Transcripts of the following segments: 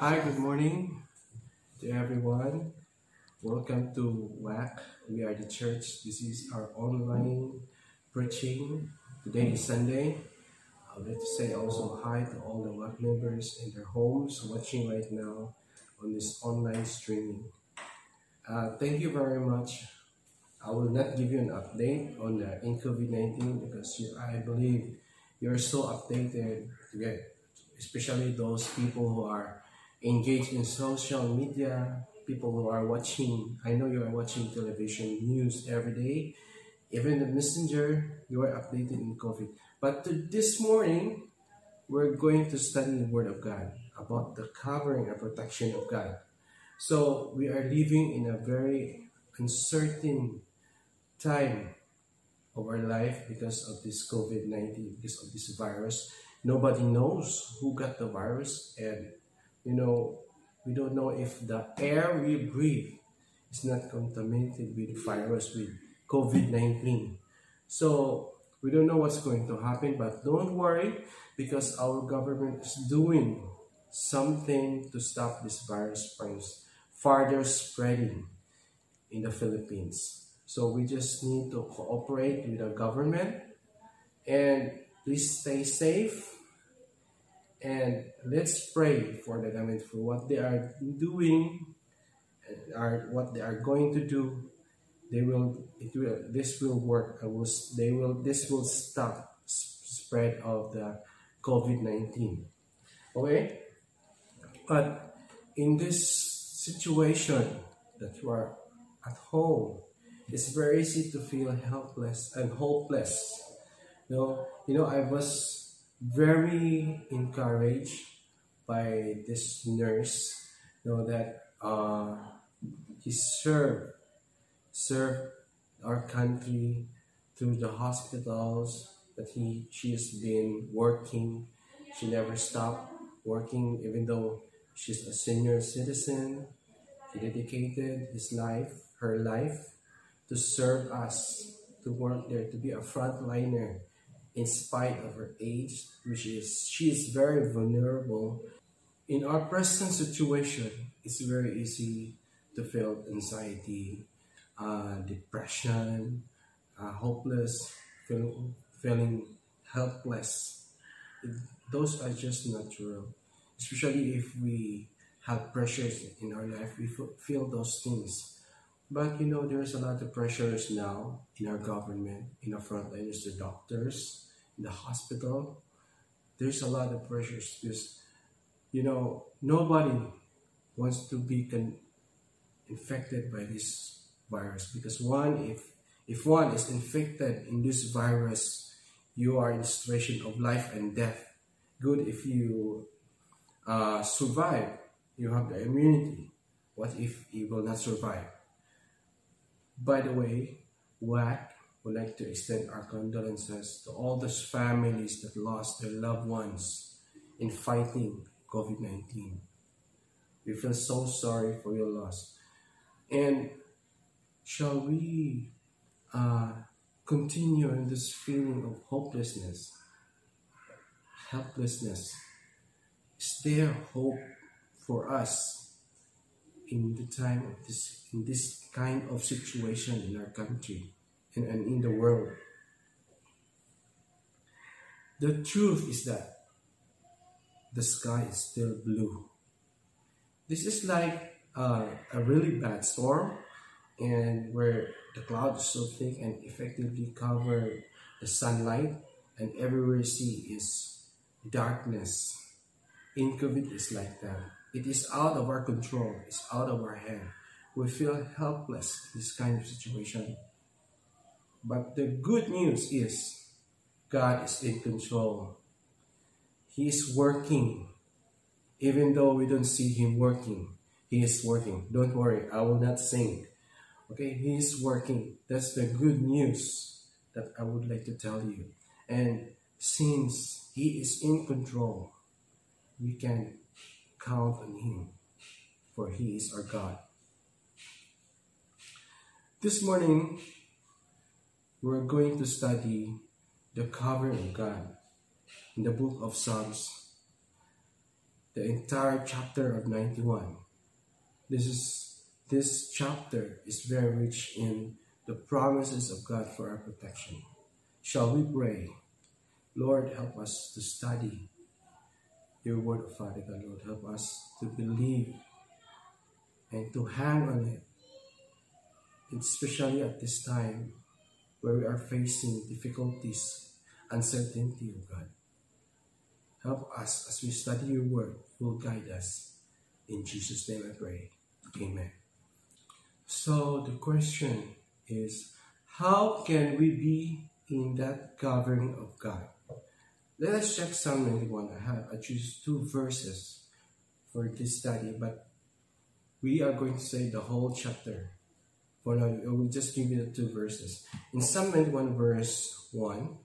Hi, good morning to everyone. Welcome to WAC. We are the church. This is our online preaching. Today is Sunday. I would like to say also hi to all the WAC members in their homes watching right now on this online streaming. Uh, thank you very much. I will not give you an update on the in COVID-19 because you, I believe you're so updated especially those people who are engaged in social media, people who are watching. I know you are watching television news every day. Even the messenger, you are updated in COVID. But this morning, we're going to study the Word of God about the covering and protection of God. So we are living in a very uncertain time of our life because of this COVID 19, because of this virus. Nobody knows who got the virus, and you know, we don't know if the air we breathe is not contaminated with virus, with COVID 19. So we don't know what's going to happen, but don't worry because our government is doing something to stop this virus from further spreading in the Philippines. So we just need to cooperate with the government and please stay safe and let's pray for the government for what they are doing are what they are going to do. They will it will this will work. I will, they will this will stop spread of the covid-19 okay? But in this situation that you are at home it's very easy to feel helpless and hopeless. You know, you know, I was very encouraged by this nurse. You know that uh, he served served our country through the hospitals that he she has been working. She never stopped working, even though she's a senior citizen. He dedicated his life, her life, to serve us, to work there, to be a frontliner in spite of her age, which is she is very vulnerable. In our present situation, it's very easy to feel anxiety, uh, depression, uh, hopeless, feel, feeling helpless. It, those are just natural, especially if we have pressures in our life. We feel those things but you know, there's a lot of pressures now in our government, in our frontliners, the doctors, in the hospital. There's a lot of pressures because, you know, nobody wants to be infected by this virus because one, if if one is infected in this virus, you are in a situation of life and death. Good if you uh, survive, you have the immunity. What if you will not survive? By the way, WAC would like to extend our condolences to all those families that lost their loved ones in fighting COVID 19. We feel so sorry for your loss. And shall we uh, continue in this feeling of hopelessness, helplessness? Is there hope for us in the time of this in this kind of situation in our country and, and in the world. The truth is that the sky is still blue. This is like uh, a really bad storm and where the clouds so thick and effectively cover the sunlight and everywhere you see is darkness. In COVID is like that. It is out of our control. It's out of our hand we feel helpless in this kind of situation. But the good news is God is in control. He is working. Even though we don't see Him working, He is working. Don't worry, I will not sing. Okay, He is working. That's the good news that I would like to tell you. And since He is in control, we can count on Him, for He is our God. This morning, we're going to study the covering of God in the book of Psalms. the entire chapter of 91. This is this chapter is very rich in the promises of God for our protection. Shall we pray? Lord, help us to study your word, of Father God. Lord, help us to believe and to hang on it, especially at this time where we are facing difficulties, uncertainty, of God. Help us as we study your word, will guide us. In Jesus' name I pray. Amen. So the question is, how can we be in that covering of God? Let us check Psalm 91. I have I choose two verses for this study, but we are going to say the whole chapter. I will just give you the two verses. In Psalm 91, verse 1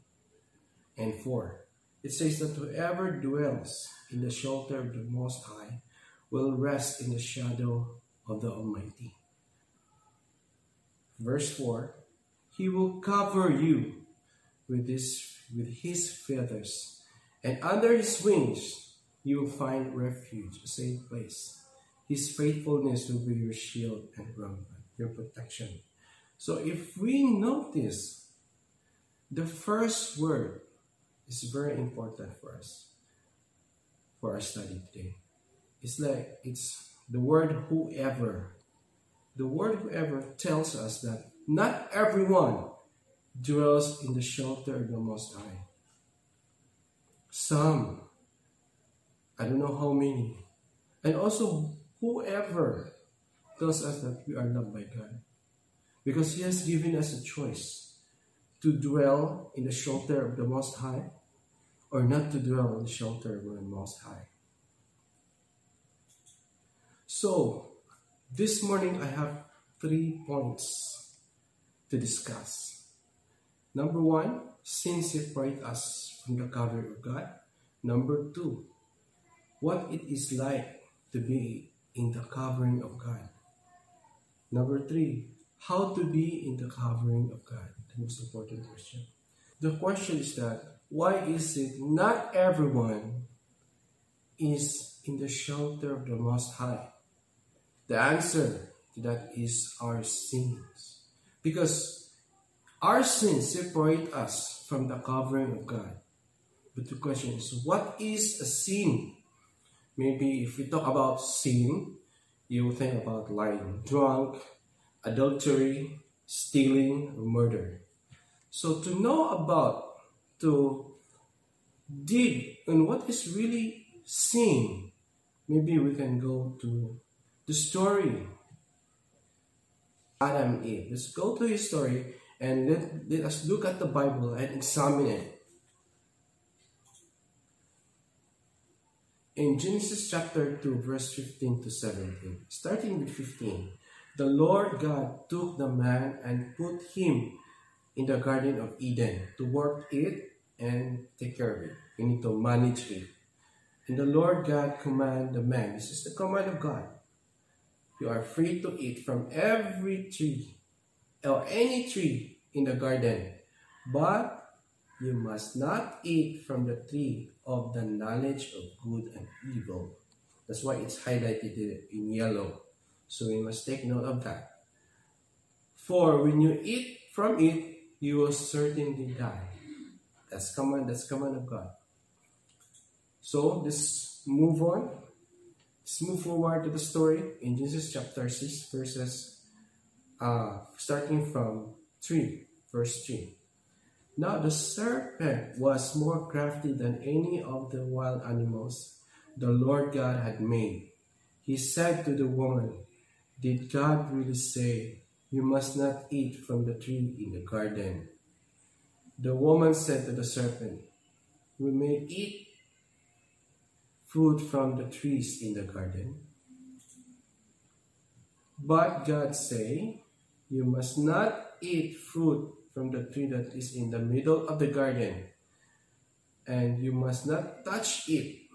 and 4, it says that whoever dwells in the shelter of the Most High will rest in the shadow of the Almighty. Verse 4 He will cover you with his, with his feathers, and under his wings you will find refuge, a safe place. His faithfulness will be your shield and rampart, your protection. So if we notice, the first word is very important for us, for our study today. It's like, it's the word whoever. The word whoever tells us that not everyone dwells in the shelter of the Most High. Some, I don't know how many, and also whoever tells us that we are loved by God. Because He has given us a choice to dwell in the shelter of the Most High or not to dwell in the shelter of the Most High. So, this morning I have three points to discuss. Number one, sin separate us from the covering of God. Number two, what it is like to be in the covering of God. Number three, how to be in the covering of God. The most important question. The question is that why is it not everyone is in the shelter of the Most High? The answer to that is our sins. Because our sins separate us from the covering of God. But the question is, what is a sin? Maybe if we talk about sin, you think about lying, drunk, adultery, stealing, murder. So to know about, to dig on what is really sin, maybe we can go to the story Adam and Eve. Let's go to his story and let, let us look at the Bible and examine it. In Genesis chapter 2, verse 15 to 17, starting with 15, the Lord God took the man and put him in the Garden of Eden to work it and take care of it. You need to manage it. And the Lord God commanded the man, this is the command of God, you are free to eat from every tree or any tree in the garden, but you must not eat from the tree of the knowledge of good and evil. That's why it's highlighted in yellow. So we must take note of that. For when you eat from it, you will certainly die. That's command, that's command of God. So let's move on. Let's move forward to the story in Genesis chapter 6, verses uh, starting from 3, verse 3. Now the serpent was more crafty than any of the wild animals the Lord God had made. He said to the woman, Did God really say, You must not eat from the tree in the garden? The woman said to the serpent, We may eat fruit from the trees in the garden. But God say, You must not eat fruit from the tree that is in the middle of the garden, and you must not touch it,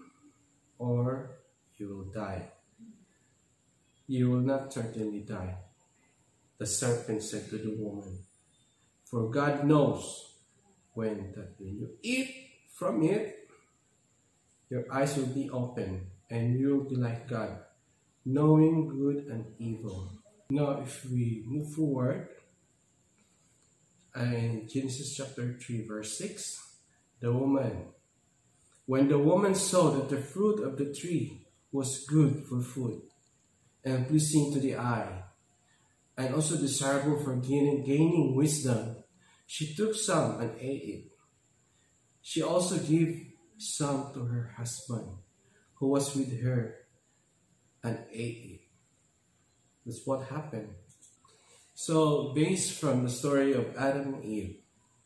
or you will die. You will not certainly die. The serpent said to the woman, For God knows when that when you eat from it, your eyes will be open and you'll be like God, knowing good and evil. Now, if we move forward, in Genesis chapter 3, verse 6, the woman, when the woman saw that the fruit of the tree was good for food and pleasing to the eye, and also desirable for gaining, gaining wisdom, she took some and ate it. She also gave some to her husband, who was with her, and ate it. That's what happened. So, based from the story of Adam and Eve,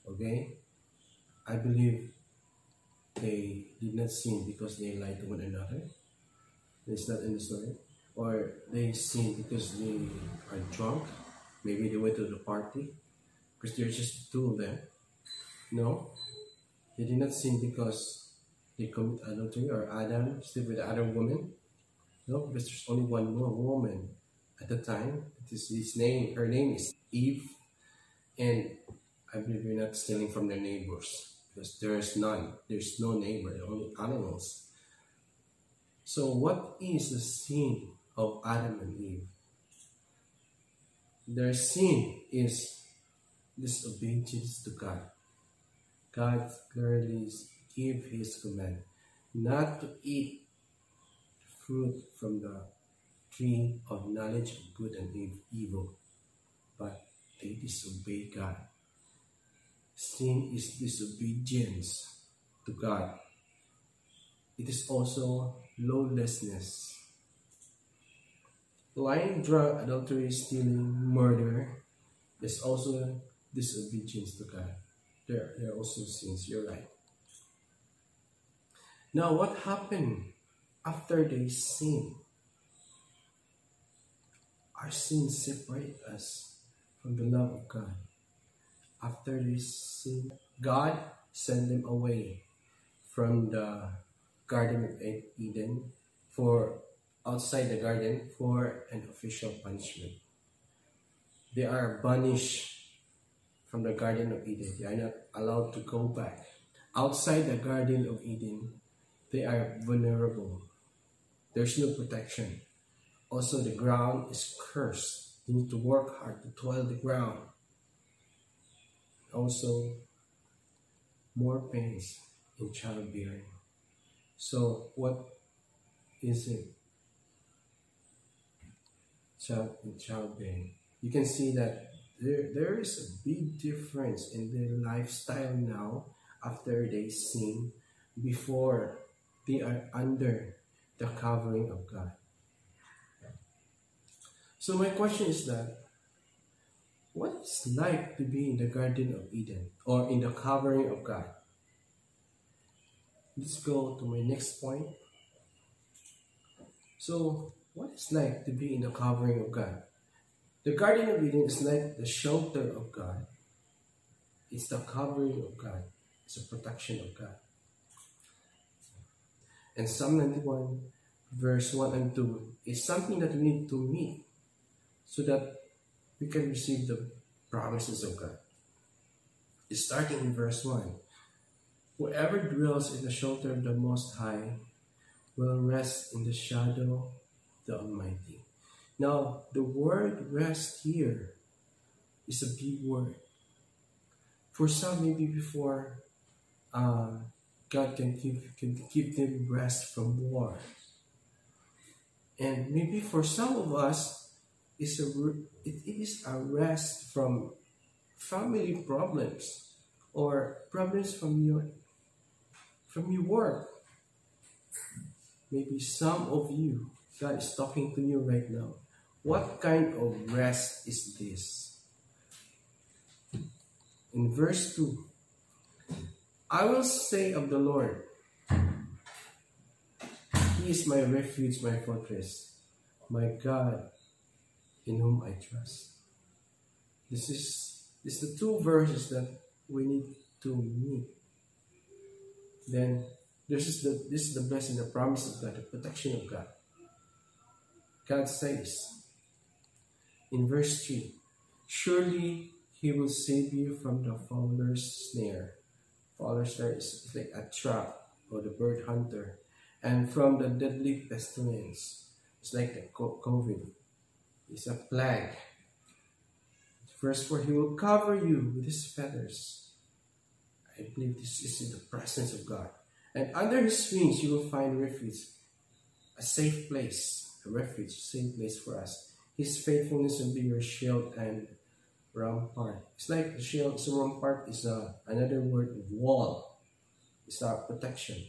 okay, I believe they did not sin because they lied to one another. It's not in the story. Or they sin because they are drunk. Maybe they went to the party because there's just two of them. No, they did not sin because they commit adultery or Adam sleep with other woman. No, because there's only one more woman at the time. It is his name. Her name is Eve, and I believe we're not stealing from their neighbors because there's none. There's no neighbor. Only animals. So, what is the sin of Adam and Eve? Their sin is disobedience to God. God clearly gave His command not to eat fruit from the tree of knowledge of good and evil, but they disobey God. Sin is disobedience to God. It is also lawlessness. Lying, drug, adultery, stealing, murder is also disobedience to God. There, there are also sins. You're right. Now, what happened after they sin? Our sins separate us from the love of God. After they sin, God sent them away from the Garden of Eden for outside the garden for an official punishment. They are banished from the Garden of Eden. They are not allowed to go back. Outside the Garden of Eden, they are vulnerable. There's no protection. Also, the ground is cursed. You need to work hard to toil the ground. Also, more pains in childbearing. So, what is it? Child in childbearing. You can see that there, there is a big difference in their lifestyle now after they sin before they are under the covering of God. So my question is that what is like to be in the Garden of Eden or in the covering of God? Let's go to my next point. So, what is like to be in the covering of God? The Garden of Eden is like the shelter of God. It's the covering of God. It's the protection of God. And Psalm 91, verse 1 and 2, is something that we need to meet so that we can receive the promises of God. Starting in verse 1. Whoever dwells in the shelter of the Most High will rest in the shadow of the Almighty. Now, the word rest here is a big word. For some, maybe before uh, God can give, can give them rest from war. And maybe for some of us, it's a, it is a rest from family problems or problems from your from your work. Maybe some of you, God is talking to you right now. What kind of rest is this? In verse 2, I will say of the Lord, He is my refuge, my fortress, my God, in whom I trust. This is, this is the two verses that we need to meet. Then this is the this is the blessing, the promise of God, the protection of God. God says in verse 3, Surely he will save you from the fowler's snare Fowler's snare is like a trap or the bird hunter. and from the deadly pestilence. It's like the COVID. It's a plague. Verse 4 He will cover you with his feathers. I believe this is in the presence of God. And under his wings you will find refuge, a safe place, a refuge, safe place for us. His faithfulness will be your shield and rampart. It's like the shield, so rampart is a, uh, another word of wall. It's our protection.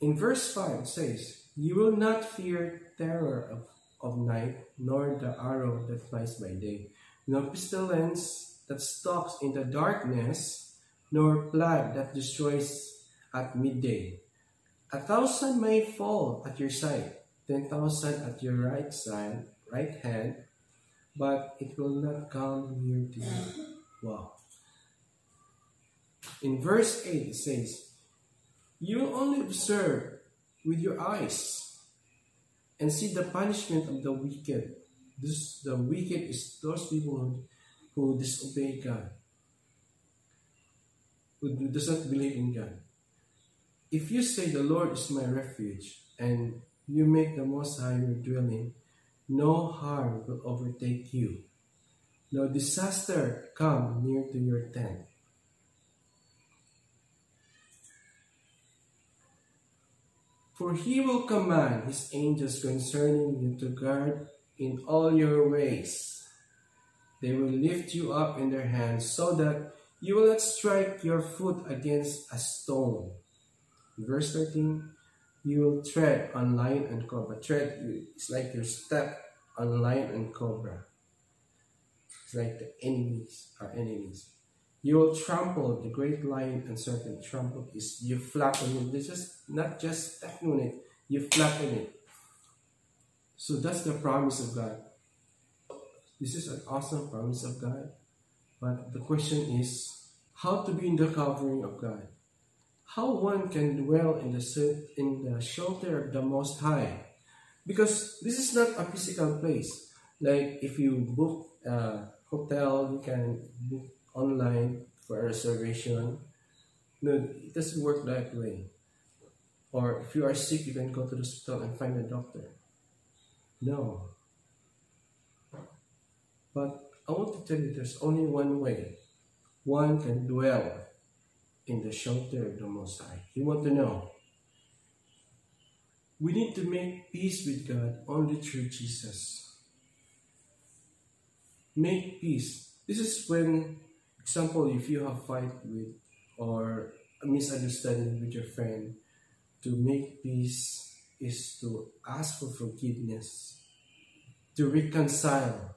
In verse 5 it says, You will not fear terror of, of night, nor the arrow that flies by day, nor pestilence that stalks in the darkness, nor plague that destroys at midday. A thousand may fall at your side, ten thousand at your right side, right hand, but it will not come near to you. Wow. In verse 8 it says, You will only observe with your eyes and see the punishment of the wicked. This the wicked is those people who disobey God, who does not believe in God. If you say the Lord is my refuge and you make the Most High your dwelling, no harm will overtake you. No disaster come near to your tent. For he will command his angels concerning you to guard in all your ways. They will lift you up in their hands so that you will not strike your foot against a stone. Verse 13, you will tread on lion and cobra. Tread is like your step on lion and cobra. It's like the enemies, our enemies. You will trample the great lion and serpent. Trample is you flatten it. This is not just stepping on it, you flatten it. So that's the promise of God. This is an awesome promise of God. But the question is how to be in the covering of God. How one can dwell in the, in the shelter of the Most High. Because this is not a physical place. Like if you book a hotel, you can book online for a reservation. No, it doesn't work that way. Or if you are sick, you can go to the hospital and find a doctor. No. But I want to tell you there's only one way one can dwell in the shelter of the Most High. You want to know? We need to make peace with God only through Jesus. Make peace. This is when example, if you have fight with or a misunderstanding with your friend, to make peace is to ask for forgiveness, to reconcile.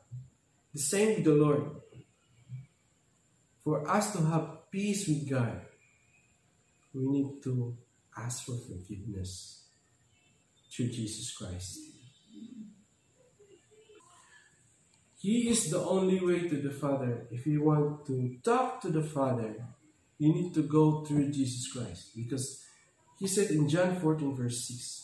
The same with the Lord. For us to have peace with God, we need to ask for forgiveness through Jesus Christ. He is the only way to the Father. If you want to talk to the Father, you need to go through Jesus Christ. Because he said in John 14, verse 6,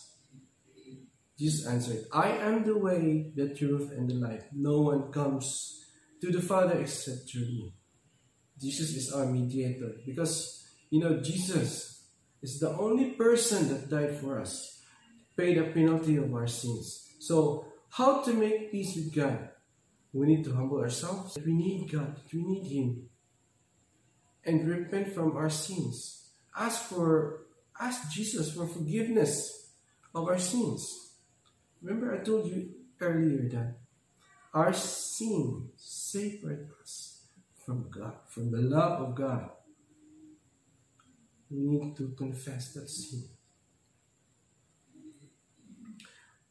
Jesus answered, I am the way, the truth, and the life. No one comes to the Father except through me. Jesus is our mediator. Because, you know, Jesus is the only person that died for us, paid the penalty of our sins. So, how to make peace with God? We need to humble ourselves. We need God. We need Him. And repent from our sins. Ask for ask Jesus for forgiveness of our sins. Remember I told you earlier that our sin separate us from God, from the love of God. We need to confess that sin.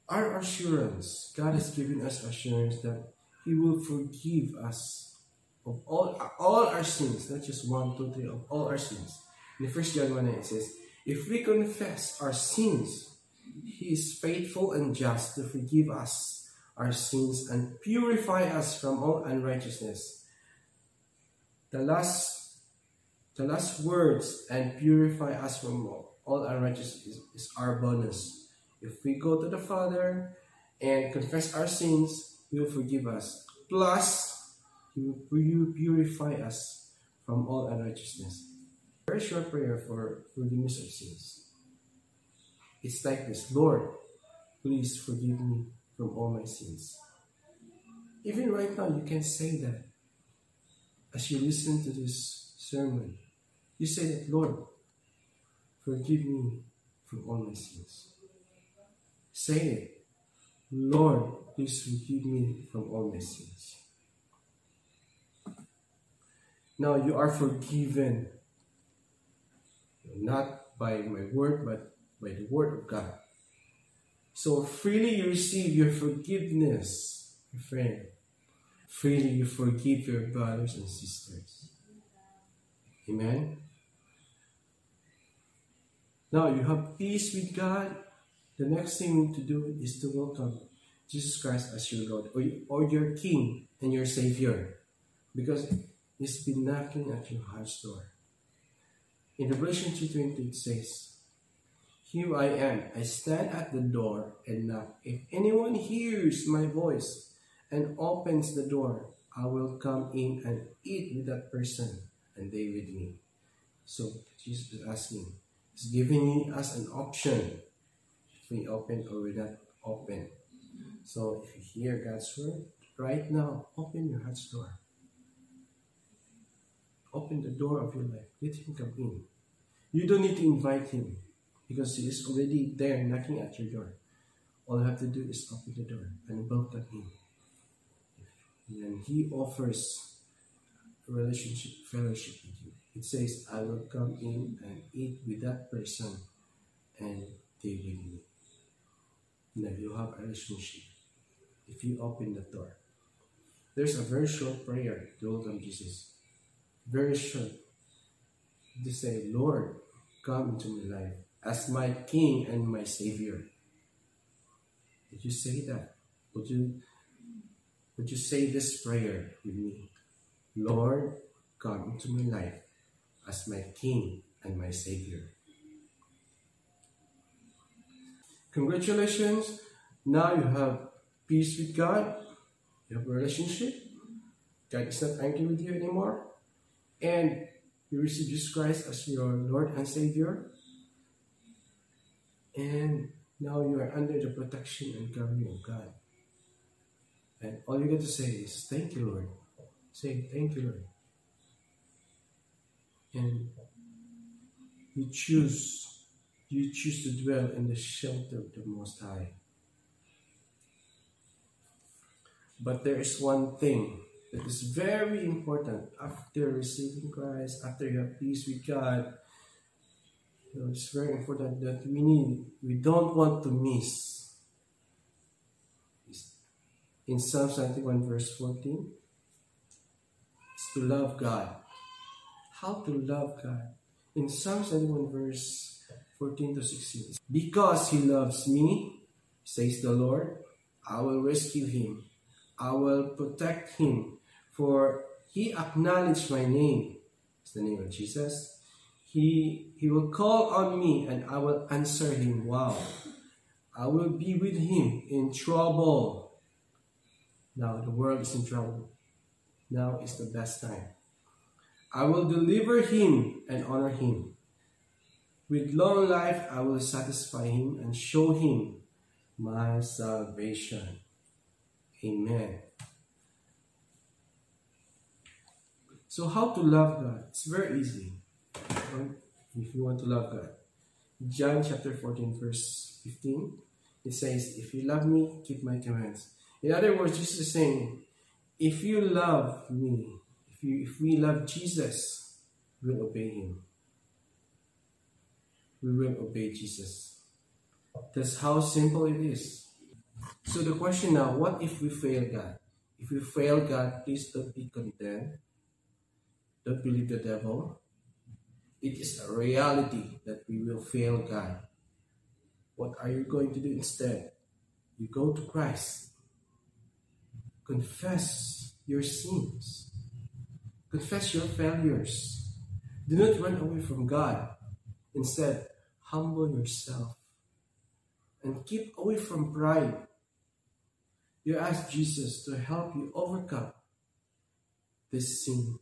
Our assurance, God has given us assurance that he will forgive us of all, all our sins, not just one, two, three, of all our sins. In 1 John 1 it says, If we confess our sins, He is faithful and just to forgive us our sins and purify us from all unrighteousness. The last, the last words and purify us from all, all unrighteousness is, is our bonus. If we go to the Father and confess our sins, he will forgive us. Plus, He will purify us from all unrighteousness. Very short prayer for forgiveness of sins. It's like this Lord, please forgive me from all my sins. Even right now, you can say that as you listen to this sermon. You say that, Lord, forgive me from all my sins. Say it. Lord, please forgive me from all my sins. Now you are forgiven, not by my word, but by the word of God. So freely you receive your forgiveness, my friend. Freely you forgive your brothers and sisters. Amen. Now you have peace with God. The next thing to do is to welcome Jesus Christ as your Lord or, or your King and your Savior because He's been knocking at your heart's door. In Revelation 2.20 it says, Here I am, I stand at the door and knock. If anyone hears my voice and opens the door, I will come in and eat with that person and they with me. So Jesus is asking, He's giving us an option we open or we not open. So if you hear God's word, right now, open your heart's door. Open the door of your life. Let Him come in. You don't need to invite Him because He is already there knocking at your door. All you have to do is open the door and welcome Him. And He offers a relationship, fellowship with you. It says, I will come in and eat with that person and they will me. Now you have a relationship if you open the door. There's a very short prayer to welcome Jesus. Very short. To say, Lord, come into my life as my King and my Savior. Did you say that? Would you would you say this prayer with me? Lord, come into my life as my King and my Savior. Congratulations! Now you have peace with God, you have a relationship, God is not angry with you anymore, and you receive Jesus Christ as your Lord and Savior, and now you are under the protection and covering of God. And all you get to say is, Thank you, Lord. Say, Thank you, Lord. And you choose, you choose to dwell in the shelter of the Most High. But there is one thing that is very important after receiving Christ, after you have peace with God. It's very important that we need, we don't want to miss. In Psalm 91, verse 14, it's to love God. How to love God. In Psalm 71, verse 14 to 16, because he loves me, says the Lord, I will rescue him. I will protect him, for he acknowledged my name. It's the name of Jesus. He, he will call on me and I will answer him. Wow. I will be with him in trouble. Now the world is in trouble. Now is the best time. I will deliver him and honor him. With long life I will satisfy him and show him my salvation. Amen. So how to love God? It's very easy. Right? If you want to love God. John chapter 14 verse 15 it says, If you love me, keep my commands. In other words, Jesus is saying, if you love me, if, you, if we love Jesus, we'll obey him. We will obey Jesus. That's how simple it is. So the question now, what if we fail God? If we fail God, please don't be condemned. Don't believe the devil. It is a reality that we will fail God. What are you going to do instead? You go to Christ. Confess your sins. Confess your failures. Do not run away from God. Instead, humble yourself and keep away from pride. You ask Jesus to help you overcome this sin.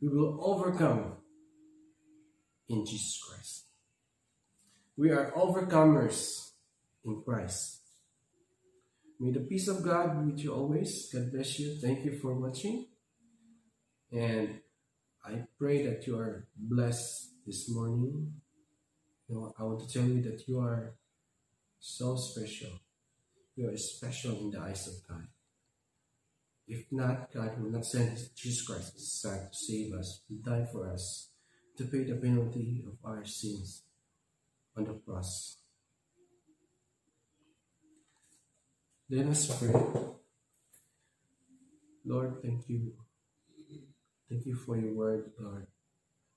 we will overcome in Jesus Christ. We are overcomers in Christ. May the peace of God be with you always. God bless you. Thank you for watching. And I pray that you are blessed this morning. You know, I want to tell you that you are so special. You are special in the eyes of God. If not, God will not send Jesus Christ, His Son, to save us, to die for us, to pay the penalty of our sins on the cross. Let us pray. Lord, thank you. Thank you for your word, Lord.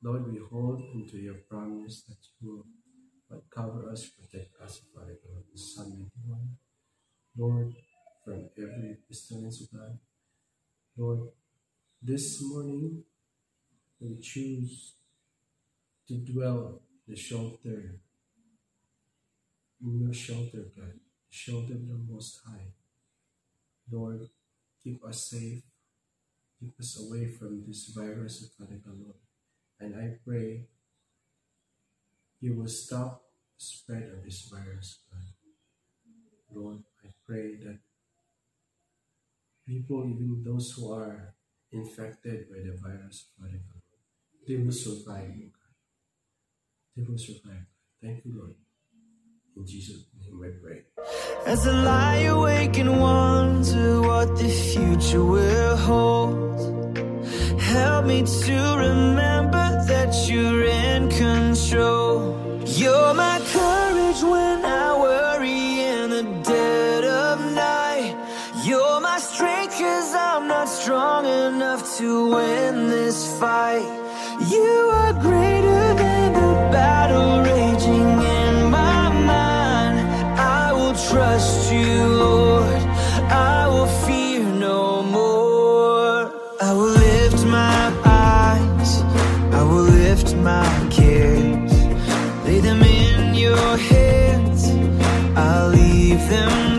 Lord, we hold into your promise that you will but cover us, protect us, by Father God, in Psalm 91. Lord, from every pestilence, God. Lord, this morning we choose to dwell the shelter, in your shelter, God, the shelter of the Most High. Lord, keep us safe, keep us away from this virus, Father God, Lord. And I pray you will stop the spread of this virus, God. Lord, I pray that people, even those who are infected by the virus, Father God, they will survive, they will survive. Thank you, Lord. In Jesus' name I pray. As I lie awake and wonder what the future will hold, help me to remember that you're in control. You're my courage when I worry in the dead of night. You're my strength cause I'm not strong enough to win this fight. Them